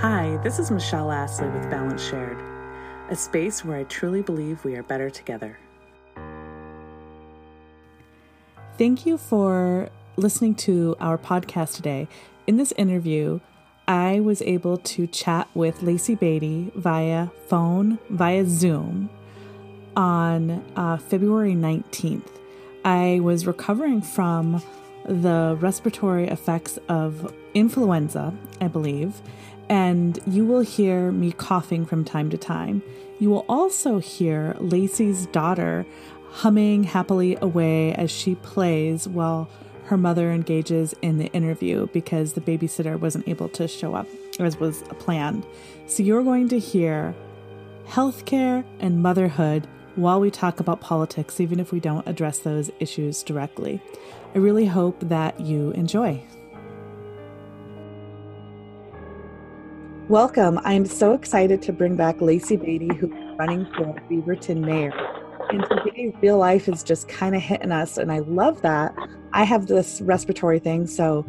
Hi, this is Michelle Astley with Balance Shared, a space where I truly believe we are better together. Thank you for listening to our podcast today. In this interview, I was able to chat with Lacey Beatty via phone, via Zoom on uh, February 19th. I was recovering from the respiratory effects of influenza, I believe, and you will hear me coughing from time to time. You will also hear Lacey's daughter humming happily away as she plays while her mother engages in the interview because the babysitter wasn't able to show up as was planned. So you're going to hear healthcare and motherhood while we talk about politics, even if we don't address those issues directly. I really hope that you enjoy. Welcome. I'm so excited to bring back Lacey Beatty, who's running for Beaverton mayor. And today, real life is just kind of hitting us, and I love that. I have this respiratory thing, so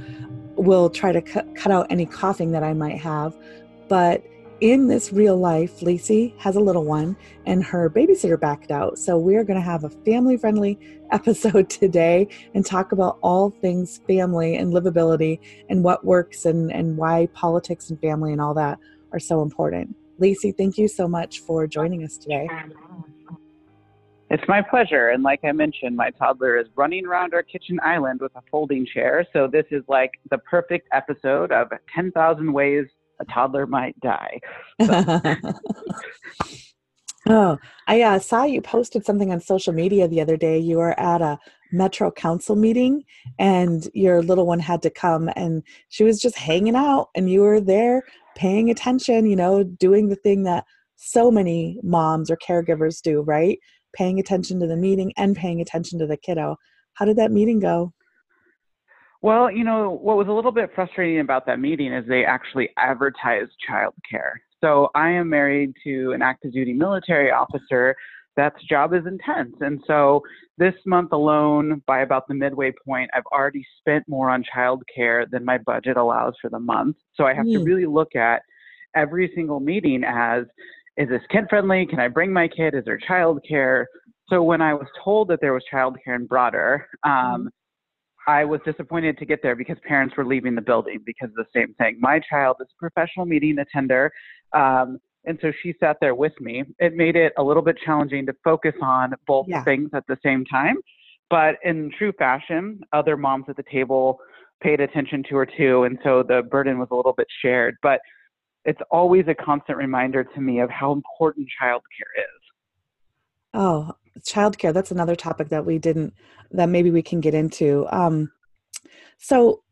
we'll try to cut, cut out any coughing that I might have. But in this real life, Lacey has a little one and her babysitter backed out. So we're going to have a family friendly episode today and talk about all things family and livability and what works and, and why politics and family and all that are so important. Lacey, thank you so much for joining us today. It's my pleasure. And like I mentioned, my toddler is running around our kitchen island with a folding chair. So this is like the perfect episode of 10,000 Ways a Toddler Might Die. So. oh, I uh, saw you posted something on social media the other day. You were at a Metro Council meeting and your little one had to come and she was just hanging out and you were there paying attention, you know, doing the thing that so many moms or caregivers do, right? paying attention to the meeting and paying attention to the kiddo. How did that meeting go? Well, you know, what was a little bit frustrating about that meeting is they actually advertised childcare. So I am married to an active duty military officer that's job is intense. And so this month alone, by about the midway point, I've already spent more on childcare than my budget allows for the month. So I have mm. to really look at every single meeting as is this kid friendly? Can I bring my kid? Is there childcare? So when I was told that there was childcare in Broader, um, mm-hmm. I was disappointed to get there because parents were leaving the building because of the same thing. My child is a professional meeting attender, um, and so she sat there with me. It made it a little bit challenging to focus on both yeah. things at the same time. But in true fashion, other moms at the table paid attention to her too, and so the burden was a little bit shared. But it's always a constant reminder to me of how important childcare is. Oh, childcare. That's another topic that we didn't, that maybe we can get into. Um, so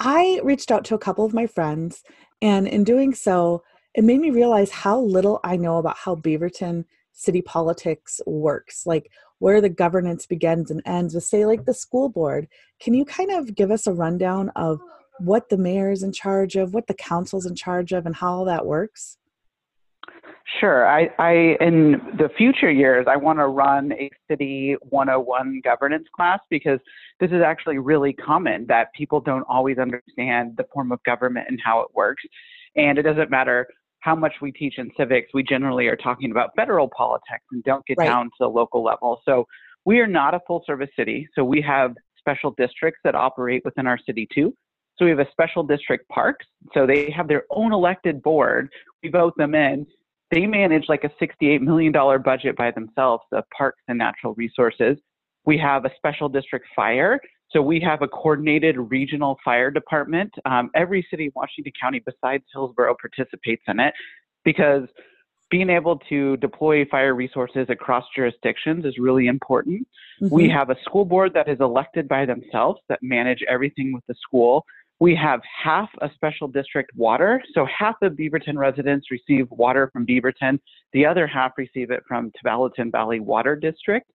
I reached out to a couple of my friends, and in doing so, it made me realize how little I know about how Beaverton city politics works, like where the governance begins and ends with, say, like the school board. Can you kind of give us a rundown of what the mayor is in charge of, what the council's in charge of, and how all that works? Sure. I, I in the future years, I want to run a city 101 governance class because this is actually really common that people don't always understand the form of government and how it works. And it doesn't matter how much we teach in civics, we generally are talking about federal politics and don't get right. down to the local level. So we are not a full service city. So we have special districts that operate within our city too. So we have a special district parks. So they have their own elected board. We vote them in. They manage like a $68 million budget by themselves, the parks and natural resources. We have a special district fire. So we have a coordinated regional fire department. Um, every city in Washington County besides Hillsboro participates in it because being able to deploy fire resources across jurisdictions is really important. Mm-hmm. We have a school board that is elected by themselves that manage everything with the school. We have half a special district water. So half of Beaverton residents receive water from Beaverton. The other half receive it from Tualatin Valley Water District.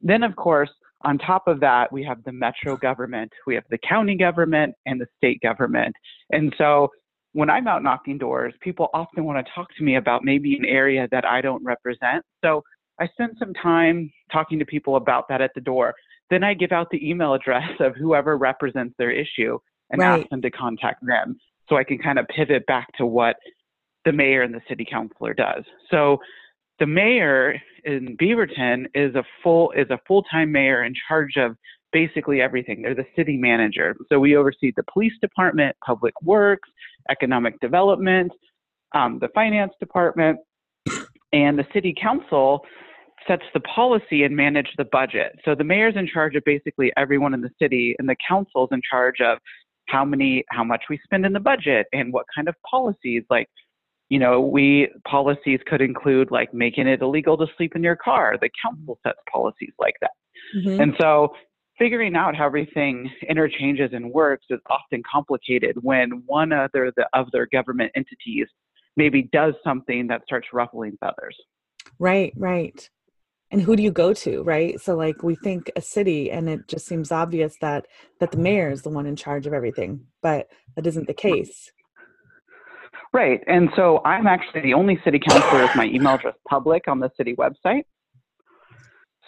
Then, of course, on top of that, we have the metro government, we have the county government, and the state government. And so when I'm out knocking doors, people often want to talk to me about maybe an area that I don't represent. So I spend some time talking to people about that at the door. Then I give out the email address of whoever represents their issue and right. ask them to contact them so I can kind of pivot back to what the mayor and the city councilor does. So the mayor in Beaverton is a full is a full-time mayor in charge of basically everything. They're the city manager. So we oversee the police department, public works, economic development, um, the finance department, and the city council sets the policy and manage the budget. So the mayor's in charge of basically everyone in the city, and the council's in charge of how many, how much we spend in the budget and what kind of policies. Like, you know, we policies could include like making it illegal to sleep in your car. The council sets policies like that. Mm-hmm. And so figuring out how everything interchanges and works is often complicated when one other the, of their government entities maybe does something that starts ruffling feathers. Right, right. And who do you go to, right? So like we think a city and it just seems obvious that that the mayor is the one in charge of everything, but that isn't the case. Right. And so I'm actually the only city councilor with my email address public on the city website.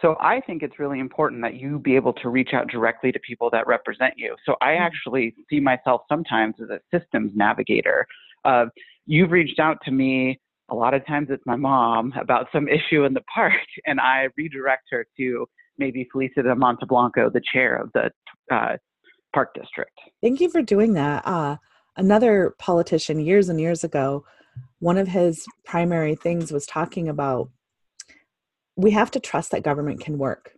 So I think it's really important that you be able to reach out directly to people that represent you. So I mm. actually see myself sometimes as a systems navigator. Uh, you've reached out to me a lot of times it's my mom about some issue in the park and I redirect her to maybe Felicita Monteblanco, the chair of the uh, park district. Thank you for doing that. Uh, another politician years and years ago, one of his primary things was talking about we have to trust that government can work.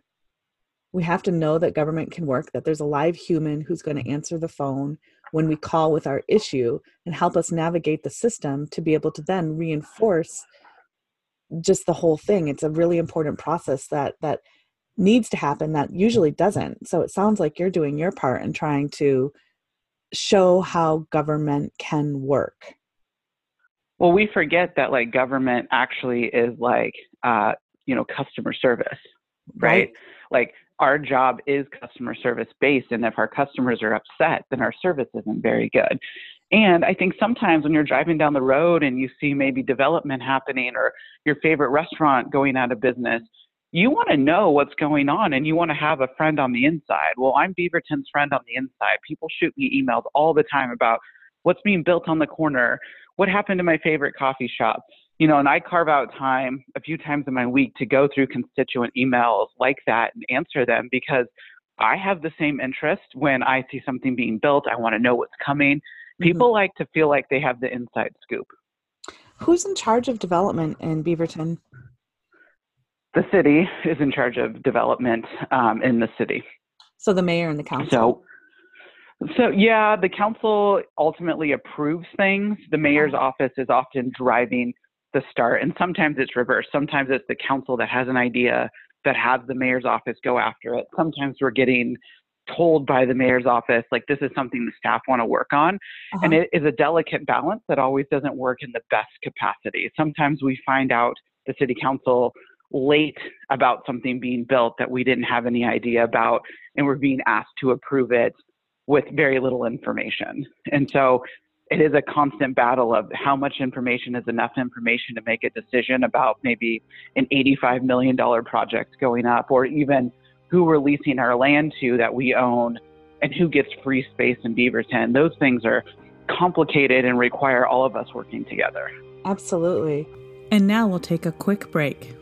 We have to know that government can work, that there's a live human who's going to answer the phone when we call with our issue and help us navigate the system to be able to then reinforce just the whole thing. It's a really important process that that needs to happen that usually doesn't. So it sounds like you're doing your part in trying to show how government can work. Well, we forget that like government actually is like uh, you know customer service right? right? Like our job is customer service based, and if our customers are upset, then our service isn't very good. And I think sometimes when you're driving down the road and you see maybe development happening or your favorite restaurant going out of business, you want to know what's going on and you want to have a friend on the inside. Well, I'm Beaverton's friend on the inside. People shoot me emails all the time about what's being built on the corner, what happened to my favorite coffee shop you know, and I carve out time a few times in my week to go through constituent emails like that and answer them because I have the same interest when I see something being built. I want to know what's coming. Mm-hmm. People like to feel like they have the inside scoop. Who's in charge of development in Beaverton? The city is in charge of development um, in the city. So the mayor and the council. So so yeah, the council ultimately approves things. The mayor's office is often driving the start. And sometimes it's reversed. Sometimes it's the council that has an idea that has the mayor's office go after it. Sometimes we're getting told by the mayor's office, like, this is something the staff want to work on. Uh-huh. And it is a delicate balance that always doesn't work in the best capacity. Sometimes we find out the city council late about something being built that we didn't have any idea about, and we're being asked to approve it with very little information. And so it is a constant battle of how much information is enough information to make a decision about maybe an $85 million project going up or even who we're leasing our land to that we own and who gets free space in Beaverton. Those things are complicated and require all of us working together. Absolutely. And now we'll take a quick break.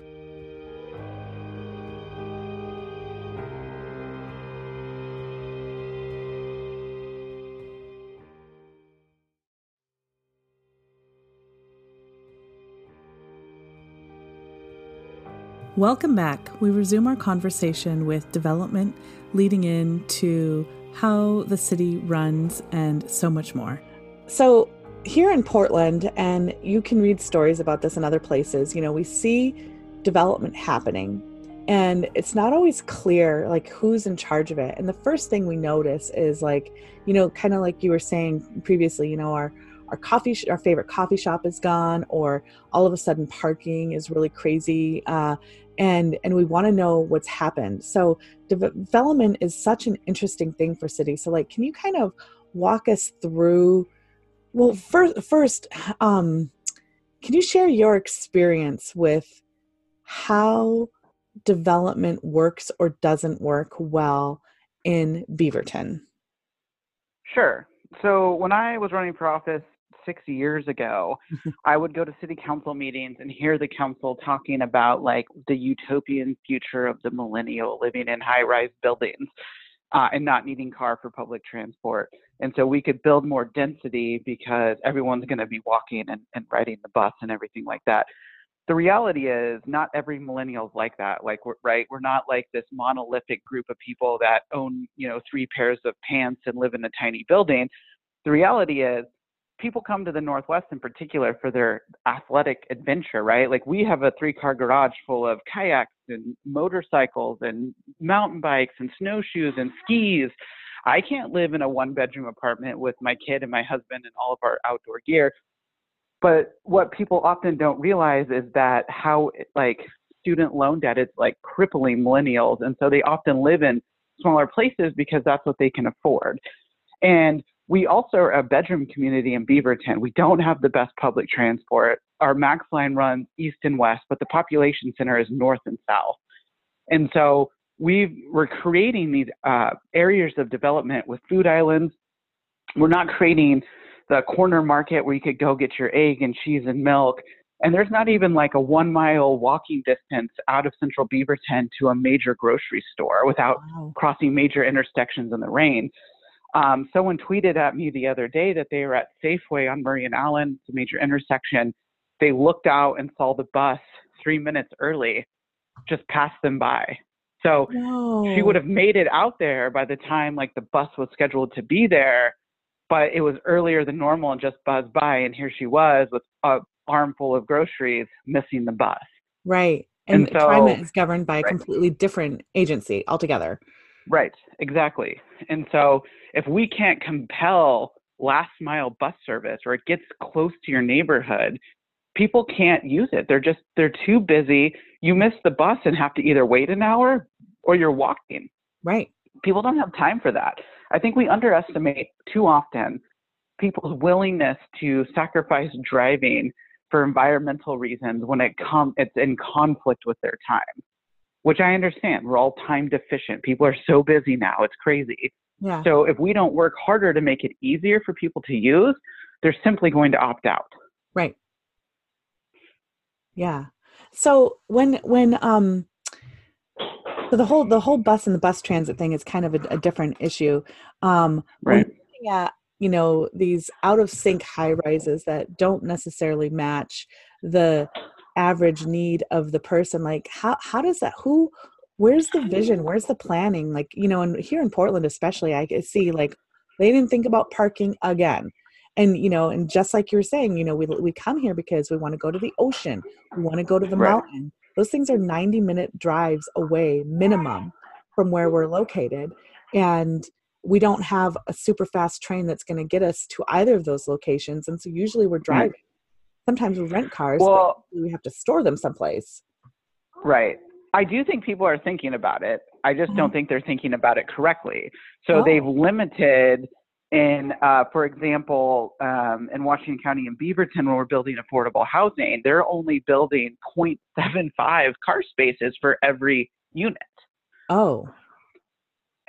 Welcome back. We resume our conversation with development leading into how the city runs and so much more. So, here in Portland, and you can read stories about this in other places, you know, we see development happening and it's not always clear like who's in charge of it. And the first thing we notice is like, you know, kind of like you were saying previously, you know, our our coffee sh- our favorite coffee shop is gone or all of a sudden parking is really crazy uh, and and we want to know what's happened. So development is such an interesting thing for cities so like can you kind of walk us through well first first um can you share your experience with how development works or doesn't work well in beaverton? Sure. So when i was running for office six years ago, I would go to city council meetings and hear the council talking about like the utopian future of the millennial living in high rise buildings uh, and not needing car for public transport. And so we could build more density because everyone's going to be walking and, and riding the bus and everything like that. The reality is not every millennial is like that like we're, right? We're not like this monolithic group of people that own you know three pairs of pants and live in a tiny building. The reality is people come to the northwest in particular for their athletic adventure right like we have a three car garage full of kayaks and motorcycles and mountain bikes and snowshoes and skis i can't live in a one bedroom apartment with my kid and my husband and all of our outdoor gear but what people often don't realize is that how like student loan debt is like crippling millennials. And so they often live in smaller places because that's what they can afford. And we also are a bedroom community in Beaverton. We don't have the best public transport. Our max line runs east and west, but the population center is north and south. And so we we're creating these uh, areas of development with food islands. We're not creating the corner market where you could go get your egg and cheese and milk. And there's not even like a one mile walking distance out of central Beaverton to a major grocery store without wow. crossing major intersections in the rain. Um, someone tweeted at me the other day that they were at Safeway on Murray and Allen, the major intersection. They looked out and saw the bus three minutes early, just passed them by. So Whoa. she would have made it out there by the time like the bus was scheduled to be there but it was earlier than normal and just buzzed by and here she was with a armful of groceries missing the bus right and, and so, TriMet is governed by a right. completely different agency altogether right exactly and so if we can't compel last mile bus service or it gets close to your neighborhood people can't use it. They're just they're too busy. You miss the bus and have to either wait an hour or you're walking. Right. People don't have time for that. I think we underestimate too often people's willingness to sacrifice driving for environmental reasons when it come it's in conflict with their time which i understand we're all time deficient people are so busy now it's crazy yeah. so if we don't work harder to make it easier for people to use they're simply going to opt out right yeah so when when um so the whole the whole bus and the bus transit thing is kind of a, a different issue. Um, right. Looking at you know these out of sync high rises that don't necessarily match the average need of the person. Like how how does that who where's the vision? Where's the planning? Like you know, and here in Portland especially, I see like they didn't think about parking again and you know and just like you were saying you know we, we come here because we want to go to the ocean we want to go to the right. mountain those things are 90 minute drives away minimum from where we're located. And we don't have a super fast train that's going to get us to either of those locations. And so usually we're hmm. driving. Sometimes we rent cars, well, we have to store them someplace. Right. I do think people are thinking about it. I just don't mm-hmm. think they're thinking about it correctly. So oh. they've limited in, uh, for example, um, in Washington County in Beaverton, when we're building affordable housing, they're only building 0.75 car spaces for every unit. Oh.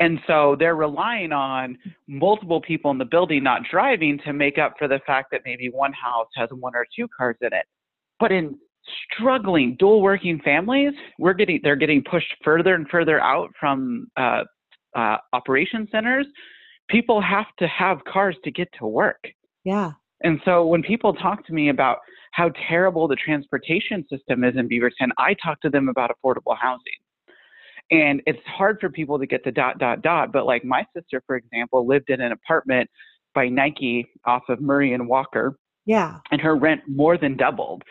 And so they're relying on multiple people in the building not driving to make up for the fact that maybe one house has one or two cars in it. But in struggling dual working families, we're getting they're getting pushed further and further out from uh, uh, operation centers people have to have cars to get to work. Yeah. And so when people talk to me about how terrible the transportation system is in Beaverton, I talk to them about affordable housing. And it's hard for people to get the dot, dot, dot. But like my sister, for example, lived in an apartment by Nike off of Murray and Walker. Yeah. And her rent more than doubled.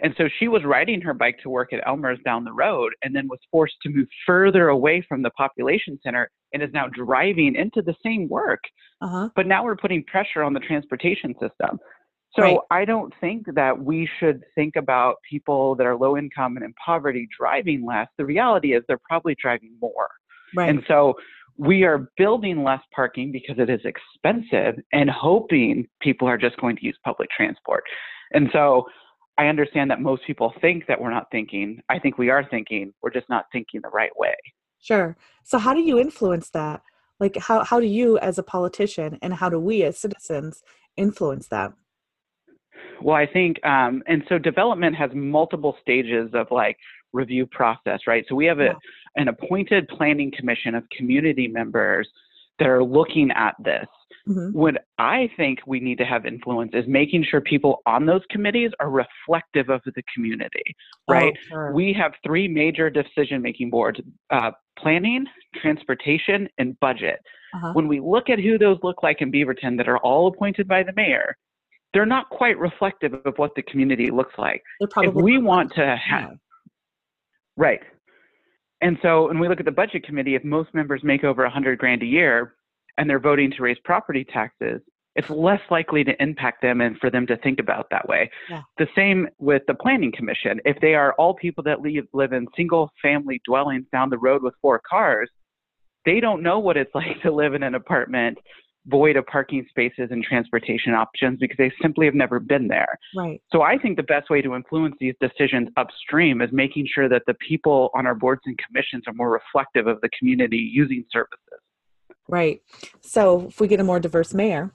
And so she was riding her bike to work at Elmer's down the road and then was forced to move further away from the population center and is now driving into the same work. Uh-huh. But now we're putting pressure on the transportation system. So right. I don't think that we should think about people that are low income and in poverty driving less. The reality is they're probably driving more. Right. And so we are building less parking because it is expensive and hoping people are just going to use public transport. And so I understand that most people think that we're not thinking. I think we are thinking. We're just not thinking the right way. Sure. So how do you influence that? Like how how do you as a politician and how do we as citizens influence that? Well, I think, um, and so development has multiple stages of like review process, right? So we have a, an appointed planning commission of community members that are looking at this. Mm-hmm. What I think we need to have influence is making sure people on those committees are reflective of the community, oh, right? Oh, sure. We have three major decision making boards uh, planning, transportation, and budget. Uh-huh. When we look at who those look like in Beaverton that are all appointed by the mayor, they're not quite reflective of what the community looks like. if we want to have, right. And so when we look at the budget committee, if most members make over 100 grand a year and they're voting to raise property taxes, it's less likely to impact them and for them to think about that way. Yeah. The same with the planning commission. If they are all people that live, live in single family dwellings down the road with four cars, they don't know what it's like to live in an apartment void of parking spaces and transportation options because they simply have never been there. Right. So I think the best way to influence these decisions upstream is making sure that the people on our boards and commissions are more reflective of the community using services. Right. So if we get a more diverse mayor,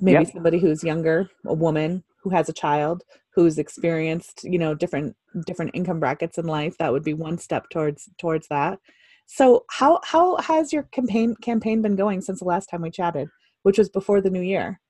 maybe yep. somebody who's younger, a woman who has a child, who's experienced, you know, different different income brackets in life, that would be one step towards towards that. So how how has your campaign campaign been going since the last time we chatted, which was before the new year?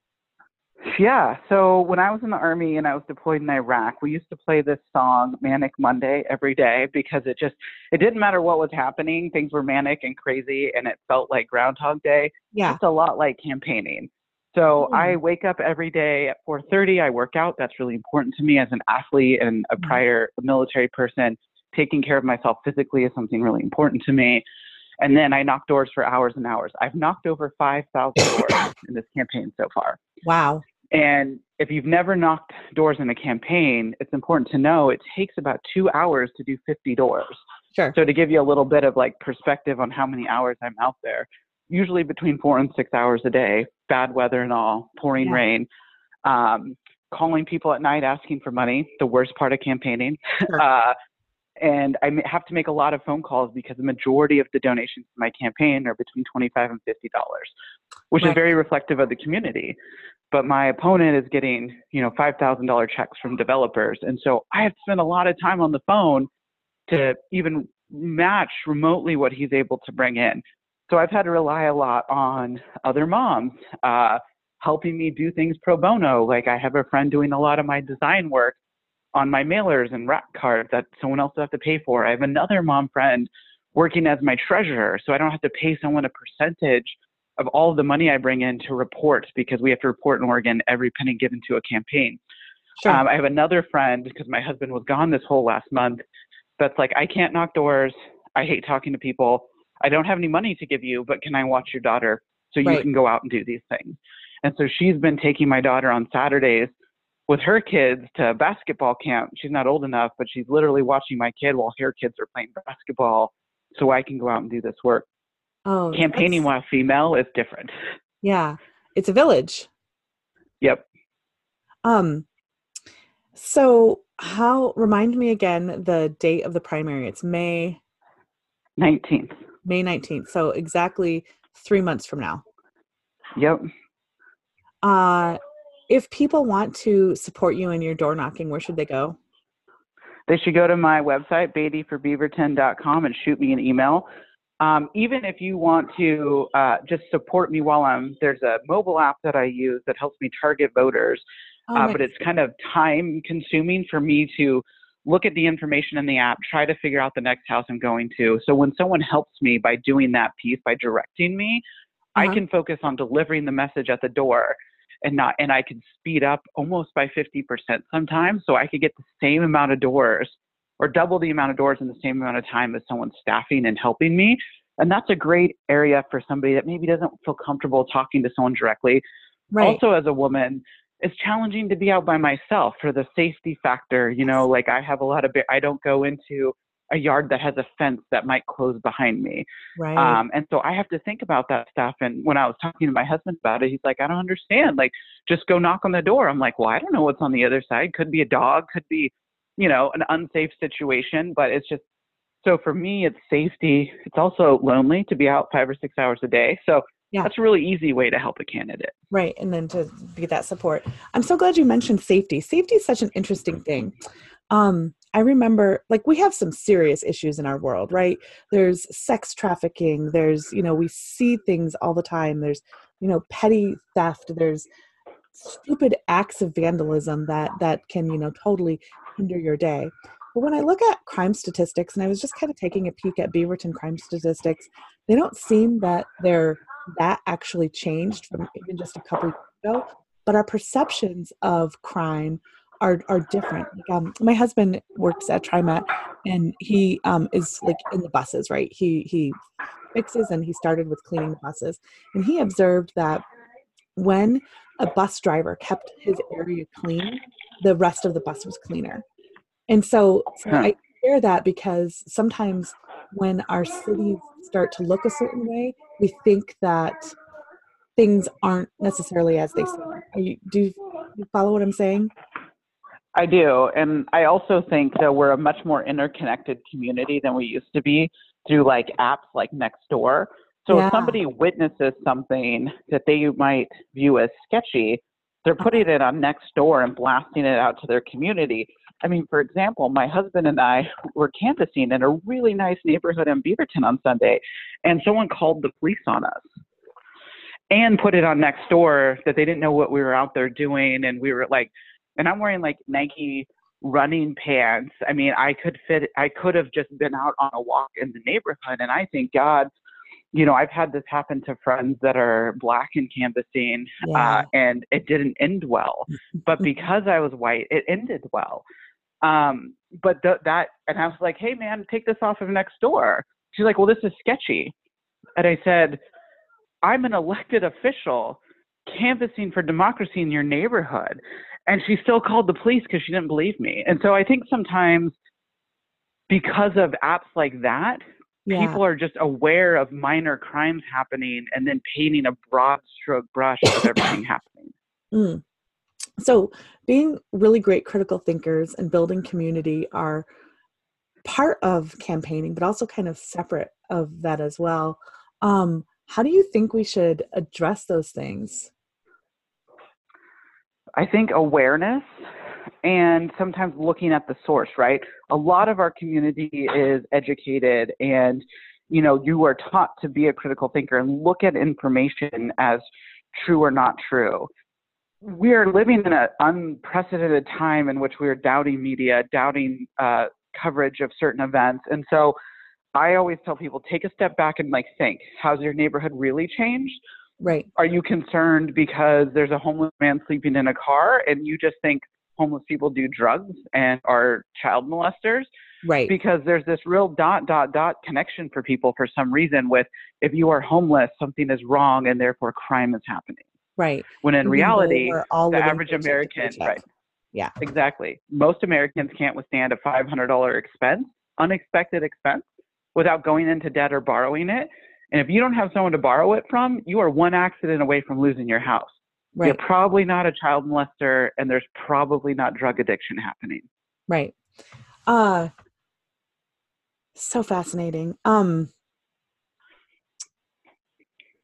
Yeah. So when I was in the army and I was deployed in Iraq, we used to play this song Manic Monday every day because it just it didn't matter what was happening, things were manic and crazy and it felt like Groundhog Day. Yeah. It's a lot like campaigning. So mm. I wake up every day at 4:30. I work out. That's really important to me as an athlete and a mm-hmm. prior military person taking care of myself physically is something really important to me. And then I knock doors for hours and hours. I've knocked over 5,000 doors in this campaign so far. Wow. And if you've never knocked doors in a campaign, it's important to know it takes about two hours to do 50 doors. Sure. So to give you a little bit of like perspective on how many hours I'm out there, usually between four and six hours a day, bad weather and all, pouring yeah. rain, um, calling people at night asking for money, the worst part of campaigning, sure. uh, and I have to make a lot of phone calls because the majority of the donations to my campaign are between 25 and 50 dollars, which right. is very reflective of the community. But my opponent is getting, you know, five thousand dollar checks from developers, and so I have to spend a lot of time on the phone to even match remotely what he's able to bring in. So I've had to rely a lot on other moms uh, helping me do things pro bono. Like I have a friend doing a lot of my design work on my mailers and rack cards that someone else will have to pay for. I have another mom friend working as my treasurer, so I don't have to pay someone a percentage of all the money I bring in to report because we have to report in Oregon every penny given to a campaign. Sure. Um, I have another friend because my husband was gone this whole last month. That's like, I can't knock doors. I hate talking to people. I don't have any money to give you, but can I watch your daughter so you right. can go out and do these things? And so she's been taking my daughter on Saturdays with her kids to basketball camp. She's not old enough, but she's literally watching my kid while her kids are playing basketball so I can go out and do this work. Oh, campaigning while female is different. Yeah. It's a village. Yep. Um so how remind me again the date of the primary. It's May 19th. May 19th. So exactly 3 months from now. Yep. Uh if people want to support you in your door knocking, where should they go? They should go to my website, beattyforbeaverton.com, and shoot me an email. Um, even if you want to uh, just support me while I'm there's a mobile app that I use that helps me target voters, oh, uh, but it's kind of time consuming for me to look at the information in the app, try to figure out the next house I'm going to. So when someone helps me by doing that piece, by directing me, uh-huh. I can focus on delivering the message at the door and not and I could speed up almost by 50% sometimes so I could get the same amount of doors or double the amount of doors in the same amount of time as someone staffing and helping me. And that's a great area for somebody that maybe doesn't feel comfortable talking to someone directly. Right. Also as a woman, it's challenging to be out by myself for the safety factor, you know, like I have a lot of I don't go into a yard that has a fence that might close behind me. Right. Um, and so I have to think about that stuff. And when I was talking to my husband about it, he's like, I don't understand. Like, just go knock on the door. I'm like, well, I don't know what's on the other side. Could be a dog, could be, you know, an unsafe situation. But it's just, so for me, it's safety. It's also lonely to be out five or six hours a day. So Yeah. That's a really easy way to help a candidate. Right. And then to be that support. I'm so glad you mentioned safety. Safety is such an interesting thing. Um, I remember like we have some serious issues in our world, right? There's sex trafficking, there's, you know, we see things all the time. There's, you know, petty theft, there's stupid acts of vandalism that that can, you know, totally hinder your day. But when I look at crime statistics, and I was just kind of taking a peek at Beaverton crime statistics, they don't seem that they're that actually changed from even just a couple years ago. But our perceptions of crime are are different. Like, um, my husband works at TriMet, and he um, is like in the buses, right? He he fixes and he started with cleaning the buses, and he observed that when a bus driver kept his area clean, the rest of the bus was cleaner. And so, so huh. I share that because sometimes when our cities start to look a certain way, we think that things aren't necessarily as they seem. You, do you follow what I'm saying? I do. And I also think that we're a much more interconnected community than we used to be through like apps like Nextdoor. So yeah. if somebody witnesses something that they might view as sketchy, they're putting it on Nextdoor and blasting it out to their community. I mean, for example, my husband and I were canvassing in a really nice neighborhood in Beaverton on Sunday, and someone called the police on us and put it on Nextdoor that they didn't know what we were out there doing, and we were like, and I'm wearing like Nike running pants. I mean, I could fit. I could have just been out on a walk in the neighborhood, and I think God you know, I've had this happen to friends that are black and canvassing, uh, yeah. uh, and it didn't end well. but because I was white, it ended well. Um, but th- that, and I was like, hey, man, take this off of Nextdoor. She's like, well, this is sketchy. And I said, I'm an elected official canvassing for democracy in your neighborhood. And she still called the police because she didn't believe me. And so I think sometimes because of apps like that, yeah. people are just aware of minor crimes happening and then painting a broad stroke brush of everything happening. Mm. So, being really great critical thinkers and building community are part of campaigning, but also kind of separate of that as well. Um, how do you think we should address those things? I think awareness and sometimes looking at the source, right? A lot of our community is educated and you know, you are taught to be a critical thinker and look at information as true or not true. We are living in an unprecedented time in which we are doubting media, doubting uh, coverage of certain events. And so I always tell people take a step back and like think, how's your neighborhood really changed? Right. Are you concerned because there's a homeless man sleeping in a car and you just think homeless people do drugs and are child molesters. Right. Because there's this real dot, dot, dot connection for people for some reason with if you are homeless, something is wrong and therefore crime is happening. Right. When in reality, the average American, right. Yeah. Exactly. Most Americans can't withstand a $500 expense, unexpected expense, without going into debt or borrowing it. And if you don't have someone to borrow it from, you are one accident away from losing your house. Right. You're probably not a child molester, and there's probably not drug addiction happening. Right. Uh, so fascinating. Um,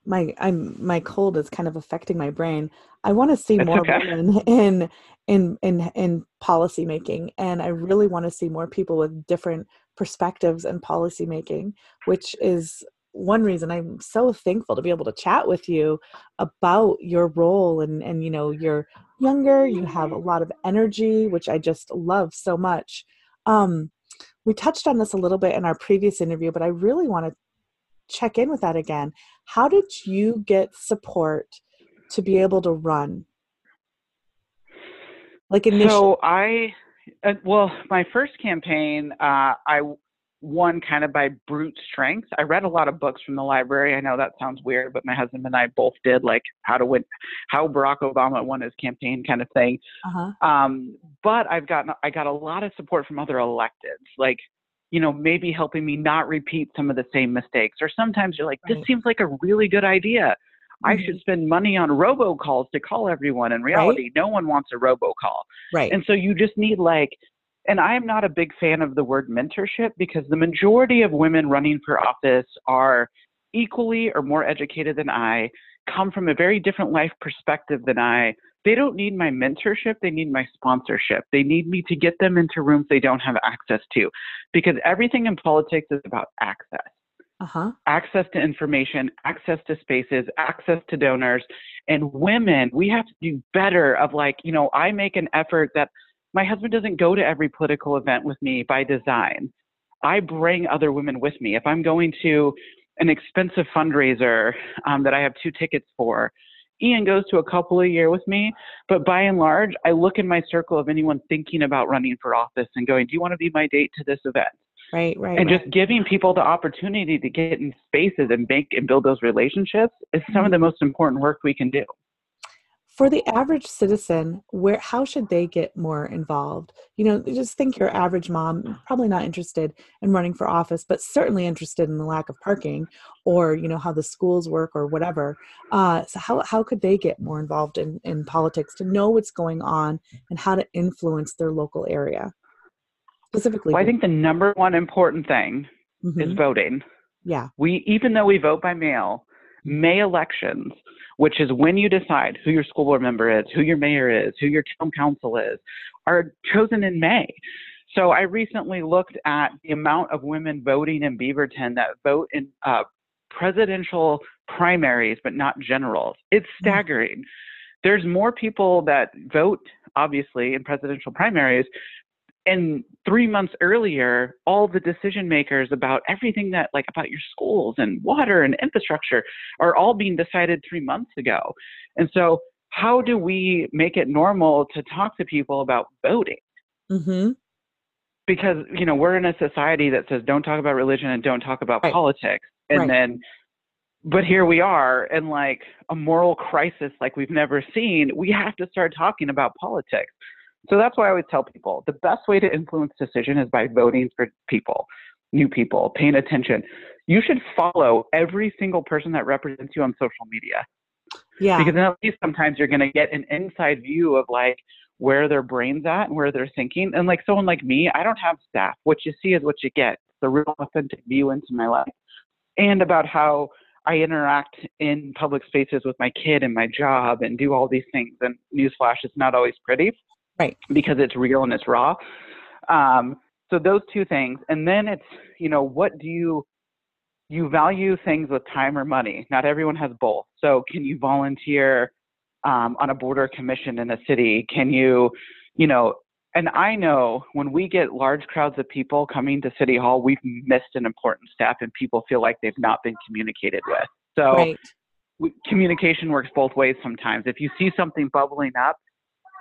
my I'm my cold is kind of affecting my brain. I want to see That's more okay. women in in in in policy making, and I really want to see more people with different perspectives and policy making, which is one reason i'm so thankful to be able to chat with you about your role and and you know you're younger you have a lot of energy which i just love so much. Um we touched on this a little bit in our previous interview but i really want to check in with that again. How did you get support to be able to run? Like initially so i uh, well my first campaign uh, i won kind of by brute strength. I read a lot of books from the library. I know that sounds weird, but my husband and I both did like how to win, how Barack Obama won his campaign kind of thing. Uh-huh. Um, but I've gotten, I got a lot of support from other electeds, like, you know, maybe helping me not repeat some of the same mistakes. Or sometimes you're like, this right. seems like a really good idea. Mm-hmm. I should spend money on robocalls to call everyone. In reality, right? no one wants a robocall. Right. And so you just need like and I am not a big fan of the word mentorship because the majority of women running for office are equally or more educated than I, come from a very different life perspective than I, they don't need my mentorship, they need my sponsorship. They need me to get them into rooms they don't have access to because everything in politics is about access. Uh-huh. Access to information, access to spaces, access to donors. And women, we have to do better of like, you know, I make an effort that my husband doesn't go to every political event with me by design. I bring other women with me. If I'm going to an expensive fundraiser um, that I have two tickets for, Ian goes to a couple a year with me, but by and large, I look in my circle of anyone thinking about running for office and going, Do you want to be my date to this event? Right, right. And right. just giving people the opportunity to get in spaces and make and build those relationships is some mm-hmm. of the most important work we can do for the average citizen where how should they get more involved? You know just think your average mom probably not interested in running for office but certainly interested in the lack of parking or you know how the schools work or whatever uh, so how, how could they get more involved in, in politics to know what's going on and how to influence their local area? Specifically well, i think the number one important thing mm-hmm. is voting. Yeah. We even though we vote by mail may elections which is when you decide who your school board member is, who your mayor is, who your town council is, are chosen in May. So I recently looked at the amount of women voting in Beaverton that vote in uh, presidential primaries, but not generals. It's mm. staggering. There's more people that vote, obviously, in presidential primaries, and three months earlier, all the decision makers about everything that, like, about your schools and water and infrastructure are all being decided three months ago. And so, how do we make it normal to talk to people about voting? Mm-hmm. Because, you know, we're in a society that says don't talk about religion and don't talk about right. politics. And right. then, but here we are in like a moral crisis like we've never seen. We have to start talking about politics. So that's why I always tell people the best way to influence decision is by voting for people, new people, paying attention. You should follow every single person that represents you on social media. Yeah. Because at least sometimes you're going to get an inside view of like where their brain's at and where they're thinking. And like someone like me, I don't have staff. What you see is what you get. It's a real authentic view into my life and about how I interact in public spaces with my kid and my job and do all these things. And newsflash, it's not always pretty right. because it's real and it's raw. Um, so those two things. And then it's you know what do you you value things with time or money. Not everyone has both. So can you volunteer um, on a border commission in a city? Can you you know and i know when we get large crowds of people coming to city hall we've missed an important step and people feel like they've not been communicated with. So right. we, communication works both ways sometimes. If you see something bubbling up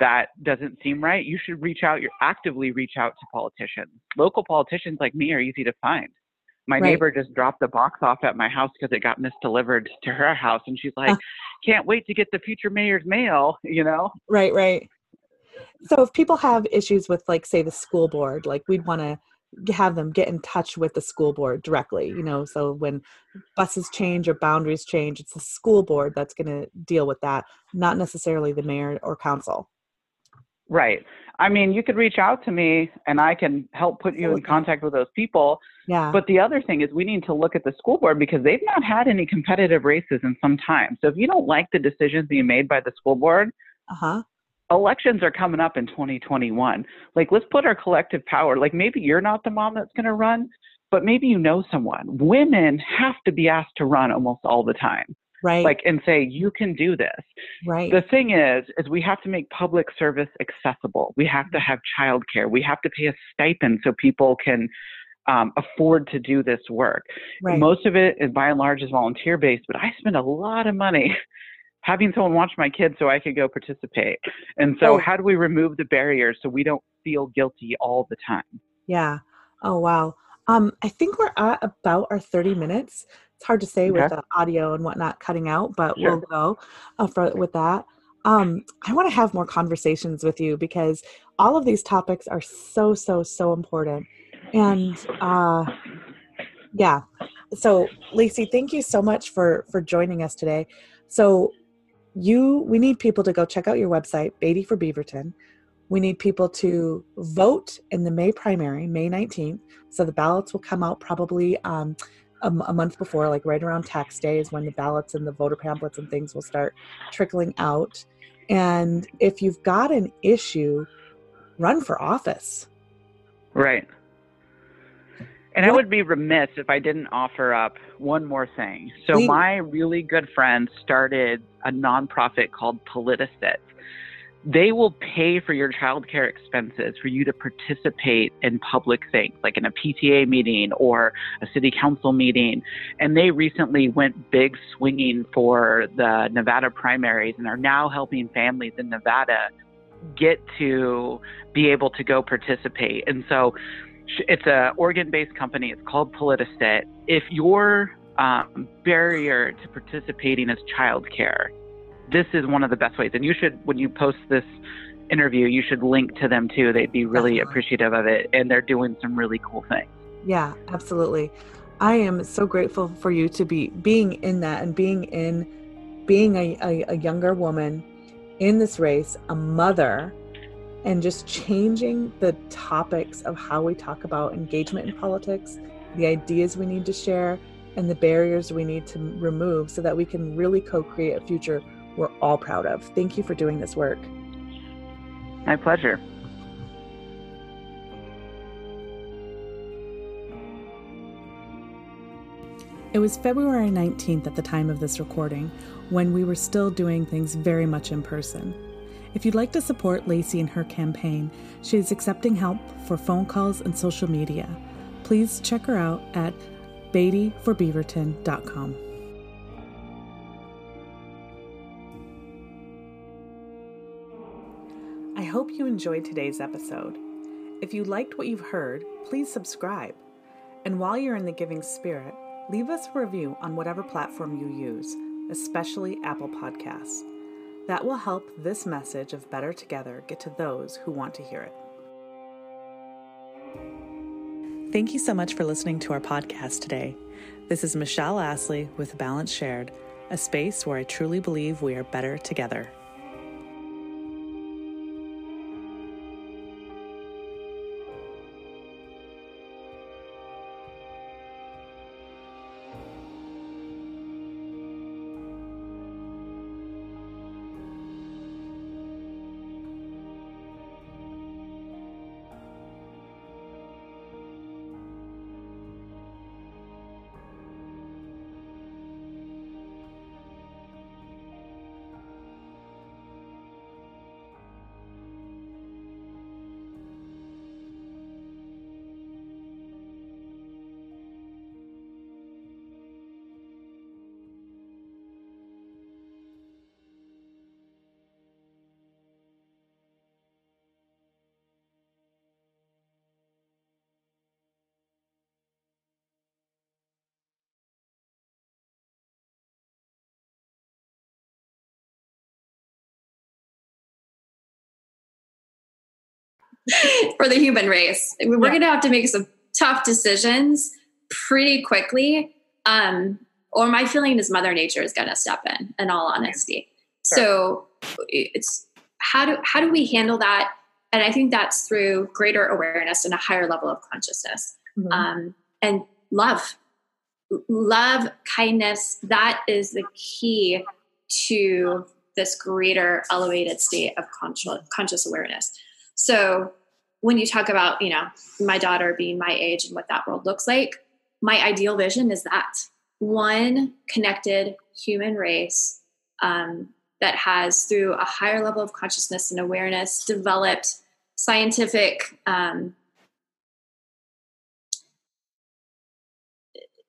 that doesn't seem right, you should reach out, you're actively reach out to politicians. Local politicians like me are easy to find. My right. neighbor just dropped the box off at my house because it got misdelivered to her house. And she's like, can't wait to get the future mayor's mail, you know? Right, right. So if people have issues with, like, say, the school board, like, we'd want to have them get in touch with the school board directly you know so when buses change or boundaries change it's the school board that's going to deal with that not necessarily the mayor or council Right. I mean, you could reach out to me and I can help put you in contact with those people. Yeah. But the other thing is we need to look at the school board because they've not had any competitive races in some time. So if you don't like the decisions being made by the school board, uh-huh. Elections are coming up in 2021. Like let's put our collective power. Like maybe you're not the mom that's going to run, but maybe you know someone. Women have to be asked to run almost all the time right. like and say you can do this. Right. The thing is is we have to make public service accessible. We have to have childcare. We have to pay a stipend so people can um, afford to do this work. Right. most of it is by and large is volunteer based but i spend a lot of money having someone watch my kids so i could go participate. And so how do we remove the barriers so we don't feel guilty all the time? Yeah. Oh wow. Um, I think we're at about our 30 minutes. It's hard to say okay. with the audio and whatnot cutting out, but sure. we'll go uh, for, with that. Um, I want to have more conversations with you because all of these topics are so, so, so important. And uh, yeah, so Lacey, thank you so much for for joining us today. So you, we need people to go check out your website, Beatty for Beaverton. We need people to vote in the May primary, May 19th. So the ballots will come out probably um, a, a, month before, like right around tax day, is when the ballots and the voter pamphlets and things will start trickling out. And if you've got an issue, run for office. Right. And what? I would be remiss if I didn't offer up one more thing. So, Please. my really good friend started a nonprofit called Politicit they will pay for your childcare expenses for you to participate in public things like in a PTA meeting or a city council meeting. And they recently went big swinging for the Nevada primaries and are now helping families in Nevada get to be able to go participate. And so it's a Oregon-based company. It's called Politisit. If your um, barrier to participating is childcare, this is one of the best ways. And you should, when you post this interview, you should link to them too. They'd be really Definitely. appreciative of it. And they're doing some really cool things. Yeah, absolutely. I am so grateful for you to be being in that and being in being a, a, a younger woman in this race, a mother, and just changing the topics of how we talk about engagement in politics, the ideas we need to share, and the barriers we need to remove so that we can really co create a future we're all proud of. Thank you for doing this work. My pleasure. It was February 19th at the time of this recording, when we were still doing things very much in person. If you'd like to support Lacey in her campaign, she is accepting help for phone calls and social media. Please check her out at beatyforbeaverton.com. hope you enjoyed today's episode. If you liked what you've heard, please subscribe. And while you're in the giving spirit, leave us a review on whatever platform you use, especially Apple Podcasts. That will help this message of Better Together get to those who want to hear it. Thank you so much for listening to our podcast today. This is Michelle Astley with Balance Shared, a space where I truly believe we are better together. for the human race. We're yeah. going to have to make some tough decisions pretty quickly. Um, or my feeling is Mother Nature is going to step in. In all honesty, sure. so it's how do how do we handle that? And I think that's through greater awareness and a higher level of consciousness, mm-hmm. um, and love, love, kindness. That is the key to this greater elevated state of conscious conscious awareness. So when you talk about, you know, my daughter being my age and what that world looks like, my ideal vision is that one connected human race um, that has, through a higher level of consciousness and awareness, developed scientific um,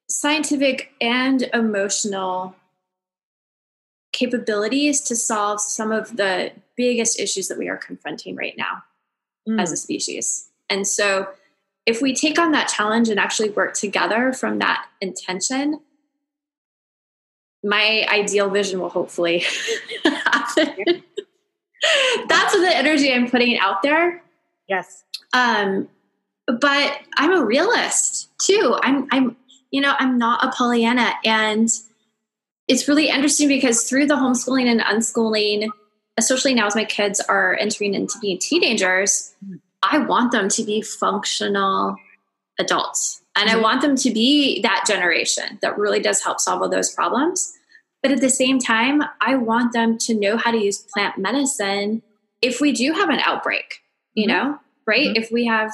scientific and emotional capabilities to solve some of the biggest issues that we are confronting right now mm. as a species. And so, if we take on that challenge and actually work together from that intention, my ideal vision will hopefully happen. That's the energy I'm putting out there. Yes. Um, but I'm a realist too. I'm, I'm, you know, I'm not a Pollyanna, and it's really interesting because through the homeschooling and unschooling, especially now as my kids are entering into being teenagers, I want them to be functional adults. And mm-hmm. I want them to be that generation that really does help solve all those problems. But at the same time, I want them to know how to use plant medicine if we do have an outbreak, you mm-hmm. know, right? Mm-hmm. If we have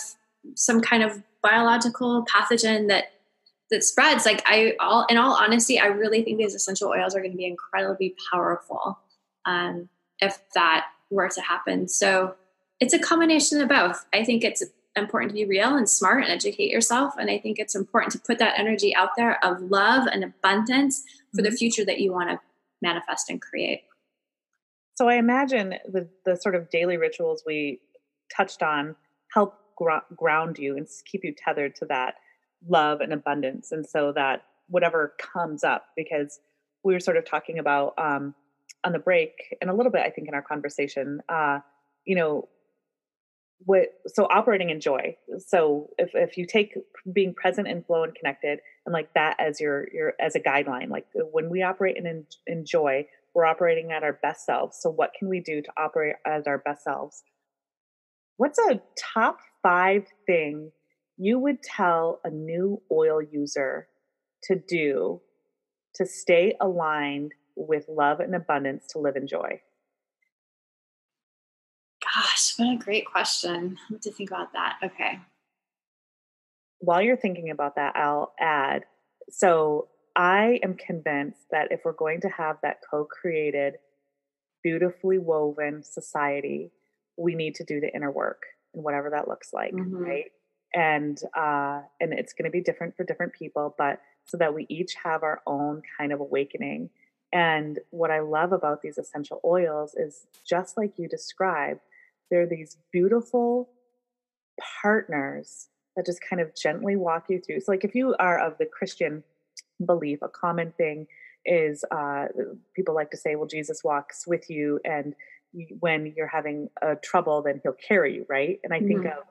some kind of biological pathogen that that spreads like i all in all honesty i really think these essential oils are going to be incredibly powerful um, if that were to happen. So it's a combination of both. I think it's important to be real and smart and educate yourself. And i think it's important to put that energy out there of love and abundance for the mm-hmm. future that you want to manifest and create. So i imagine the the sort of daily rituals we touched on help ground you and keep you tethered to that love and abundance. And so that whatever comes up because we were sort of talking about um, on the break and a little bit i think in our conversation uh, you know what so operating in joy. So if, if you take being present and flow and connected and like that as your your as a guideline like when we operate in, in, in joy we're operating at our best selves. So what can we do to operate as our best selves? What's a top five thing you would tell a new oil user to do to stay aligned with love and abundance to live in joy? Gosh, what a great question. I have to think about that. Okay. While you're thinking about that, I'll add so I am convinced that if we're going to have that co created, beautifully woven society, we need to do the inner work and whatever that looks like, mm-hmm. right? and uh, and it's going to be different for different people, but so that we each have our own kind of awakening. And what I love about these essential oils is just like you described, they're these beautiful partners that just kind of gently walk you through. So, like if you are of the Christian belief, a common thing is uh, people like to say, "Well, Jesus walks with you, and when you're having a trouble, then He'll carry you." Right? And I think mm-hmm. of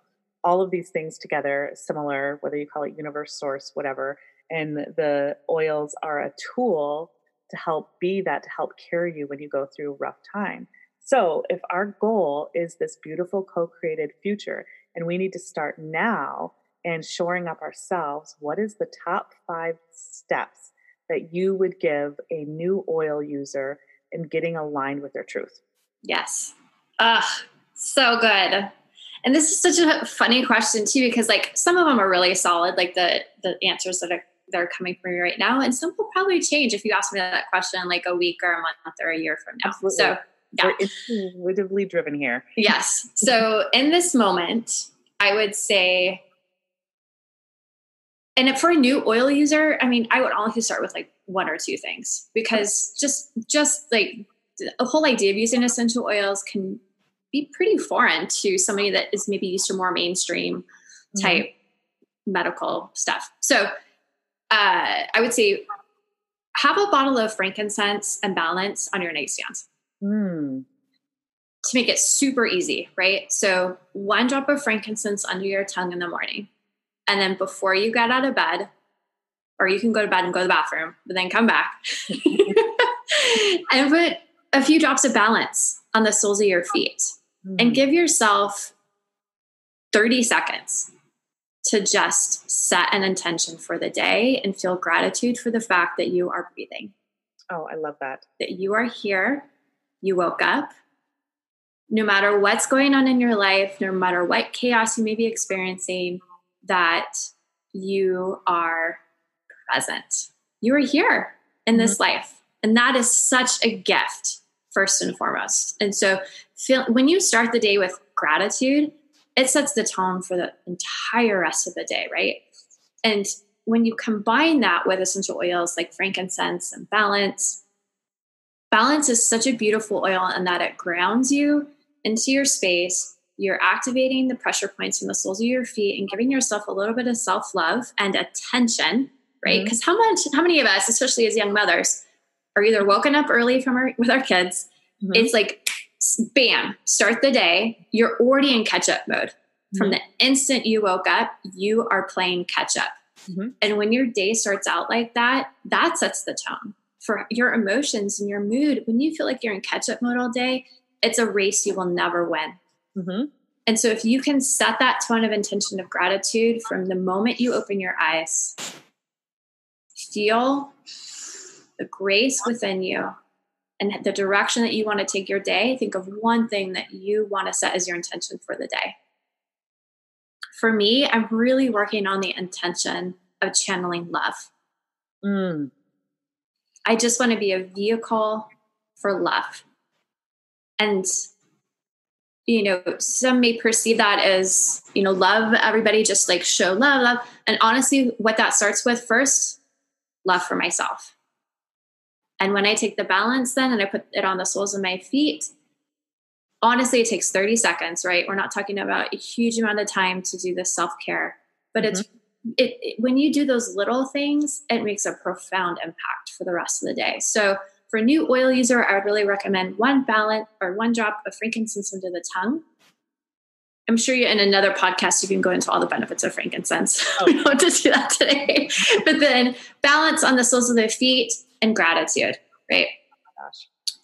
all of these things together, similar, whether you call it universe, source, whatever. And the oils are a tool to help be that, to help carry you when you go through a rough time. So, if our goal is this beautiful co created future, and we need to start now and shoring up ourselves, what is the top five steps that you would give a new oil user in getting aligned with their truth? Yes. Ah, so good. And this is such a funny question too, because like some of them are really solid, like the the answers that are that are coming from me right now, and some will probably change if you ask me that question like a week or a month or a year from now. Absolutely. So yeah. We're intuitively driven here. Yes. So in this moment, I would say, and for a new oil user, I mean, I would honestly start with like one or two things because just just like the whole idea of using essential oils can be pretty foreign to somebody that is maybe used to more mainstream mm-hmm. type mm-hmm. medical stuff. So uh, I would say have a bottle of frankincense and balance on your nightstand mm. to make it super easy, right? So one drop of frankincense under your tongue in the morning. And then before you get out of bed, or you can go to bed and go to the bathroom, but then come back and put a few drops of balance on the soles of your feet mm-hmm. and give yourself 30 seconds to just set an intention for the day and feel gratitude for the fact that you are breathing. Oh, I love that. That you are here, you woke up. No matter what's going on in your life, no matter what chaos you may be experiencing, that you are present. You are here in this mm-hmm. life. And that is such a gift first and foremost. And so feel when you start the day with gratitude, it sets the tone for the entire rest of the day, right? And when you combine that with essential oils like frankincense and balance, balance is such a beautiful oil in that it grounds you into your space. You're activating the pressure points in the soles of your feet and giving yourself a little bit of self love and attention, right? Because mm-hmm. how much, how many of us, especially as young mothers, are either woken up early from our with our kids. Mm-hmm. It's like bam, start the day. You're already in catch up mode. Mm-hmm. From the instant you woke up, you are playing catch up. Mm-hmm. And when your day starts out like that, that sets the tone for your emotions and your mood. When you feel like you're in catch up mode all day, it's a race you will never win. Mm-hmm. And so if you can set that tone of intention of gratitude from the moment you open your eyes, feel the grace within you and the direction that you want to take your day, think of one thing that you want to set as your intention for the day. For me, I'm really working on the intention of channeling love. Mm. I just want to be a vehicle for love. And you know, some may perceive that as, you know, love everybody, just like show love, love. And honestly, what that starts with first, love for myself. And when I take the balance then and I put it on the soles of my feet, honestly, it takes 30 seconds, right? We're not talking about a huge amount of time to do this self care, but mm-hmm. it's it, it, when you do those little things, it makes a profound impact for the rest of the day. So for a new oil user, I would really recommend one balance or one drop of frankincense into the tongue. I'm sure you in another podcast you can go into all the benefits of frankincense. Oh. we don't want to do that today. but then balance on the soles of the feet and gratitude, right? Oh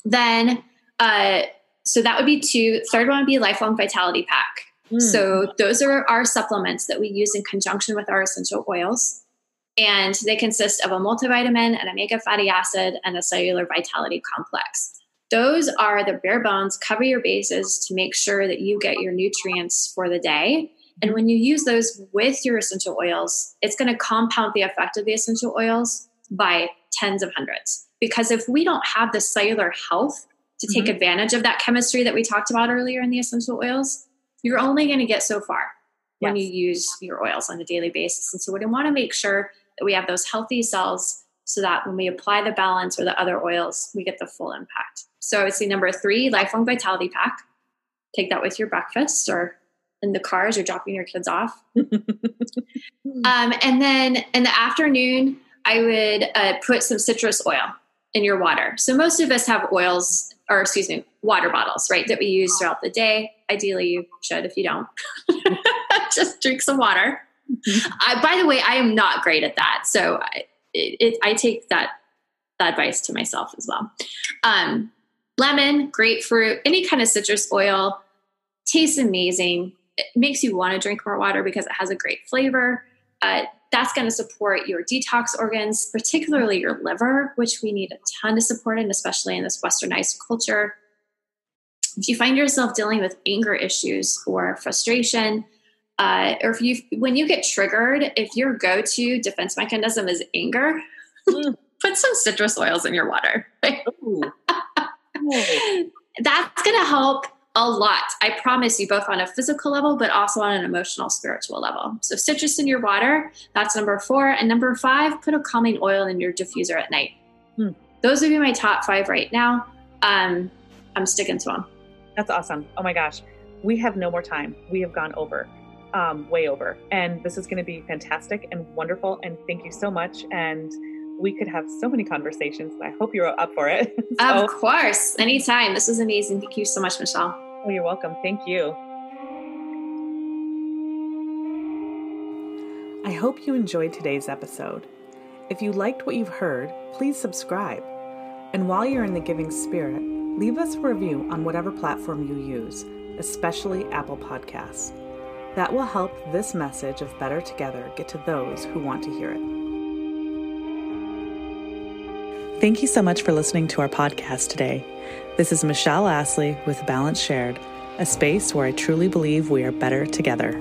then uh so that would be two. Third one would be lifelong vitality pack. Mm. So those are our supplements that we use in conjunction with our essential oils. And they consist of a multivitamin, an omega fatty acid, and a cellular vitality complex. Those are the bare bones, cover your bases to make sure that you get your nutrients for the day. And when you use those with your essential oils, it's going to compound the effect of the essential oils by tens of hundreds. Because if we don't have the cellular health to take mm-hmm. advantage of that chemistry that we talked about earlier in the essential oils, you're only going to get so far yes. when you use your oils on a daily basis. And so we want to make sure that we have those healthy cells so that when we apply the balance or the other oils, we get the full impact. So I would say number three, lifelong vitality pack. Take that with your breakfast or in the car as you're dropping your kids off. um, and then in the afternoon, I would uh, put some citrus oil in your water. So most of us have oils, or excuse me, water bottles, right, that we use throughout the day. Ideally, you should. If you don't, just drink some water. I, by the way, I am not great at that, so I, it, it, I take that that advice to myself as well. Um, lemon, grapefruit, any kind of citrus oil tastes amazing. It makes you want to drink more water because it has a great flavor. Uh, that's going to support your detox organs, particularly your liver, which we need a ton of support in, especially in this westernized culture. If you find yourself dealing with anger issues or frustration, uh, or if you when you get triggered, if your go-to defense mechanism is anger, mm. put some citrus oils in your water. Right? That's going to help a lot. I promise you, both on a physical level, but also on an emotional, spiritual level. So, citrus in your water, that's number four. And number five, put a calming oil in your diffuser at night. Hmm. Those would be my top five right now. Um, I'm sticking to them. That's awesome. Oh my gosh. We have no more time. We have gone over, um, way over. And this is going to be fantastic and wonderful. And thank you so much. And we could have so many conversations. I hope you're up for it. so, of course. Anytime. This was amazing. Thank you so much, Michelle. Oh, you're welcome. Thank you. I hope you enjoyed today's episode. If you liked what you've heard, please subscribe. And while you're in the giving spirit, leave us a review on whatever platform you use, especially Apple Podcasts. That will help this message of Better Together get to those who want to hear it. Thank you so much for listening to our podcast today. This is Michelle Astley with Balance Shared, a space where I truly believe we are better together.